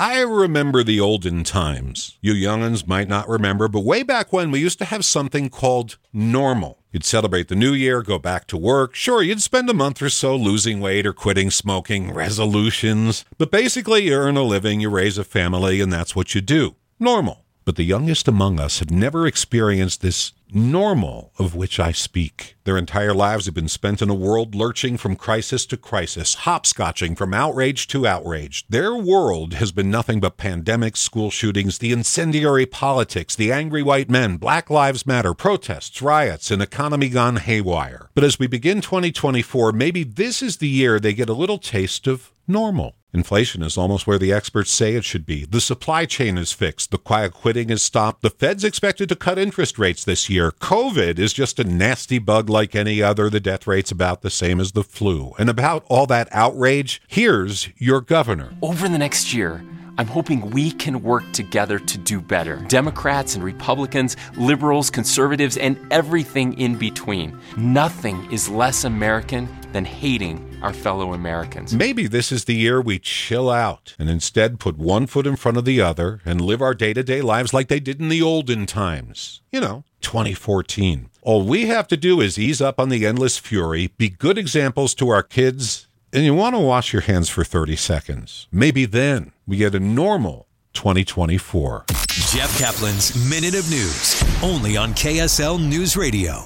I remember the olden times. You young'uns might not remember, but way back when we used to have something called normal. You'd celebrate the new year, go back to work. Sure, you'd spend a month or so losing weight or quitting smoking, resolutions. But basically, you earn a living, you raise a family, and that's what you do. Normal. But the youngest among us have never experienced this normal of which I speak. Their entire lives have been spent in a world lurching from crisis to crisis, hopscotching from outrage to outrage. Their world has been nothing but pandemics, school shootings, the incendiary politics, the angry white men, Black Lives Matter, protests, riots, an economy gone haywire. But as we begin 2024, maybe this is the year they get a little taste of normal. Inflation is almost where the experts say it should be. The supply chain is fixed. The quiet quitting is stopped. The Fed's expected to cut interest rates this year. COVID is just a nasty bug like any other. The death rate's about the same as the flu. And about all that outrage, here's your governor. Over the next year, I'm hoping we can work together to do better. Democrats and Republicans, liberals, conservatives, and everything in between. Nothing is less American than hating our fellow Americans. Maybe this is the year we chill out and instead put one foot in front of the other and live our day to day lives like they did in the olden times. You know, 2014. All we have to do is ease up on the endless fury, be good examples to our kids, and you want to wash your hands for 30 seconds. Maybe then we get a normal 2024. Jeff Kaplan's Minute of News, only on KSL News Radio.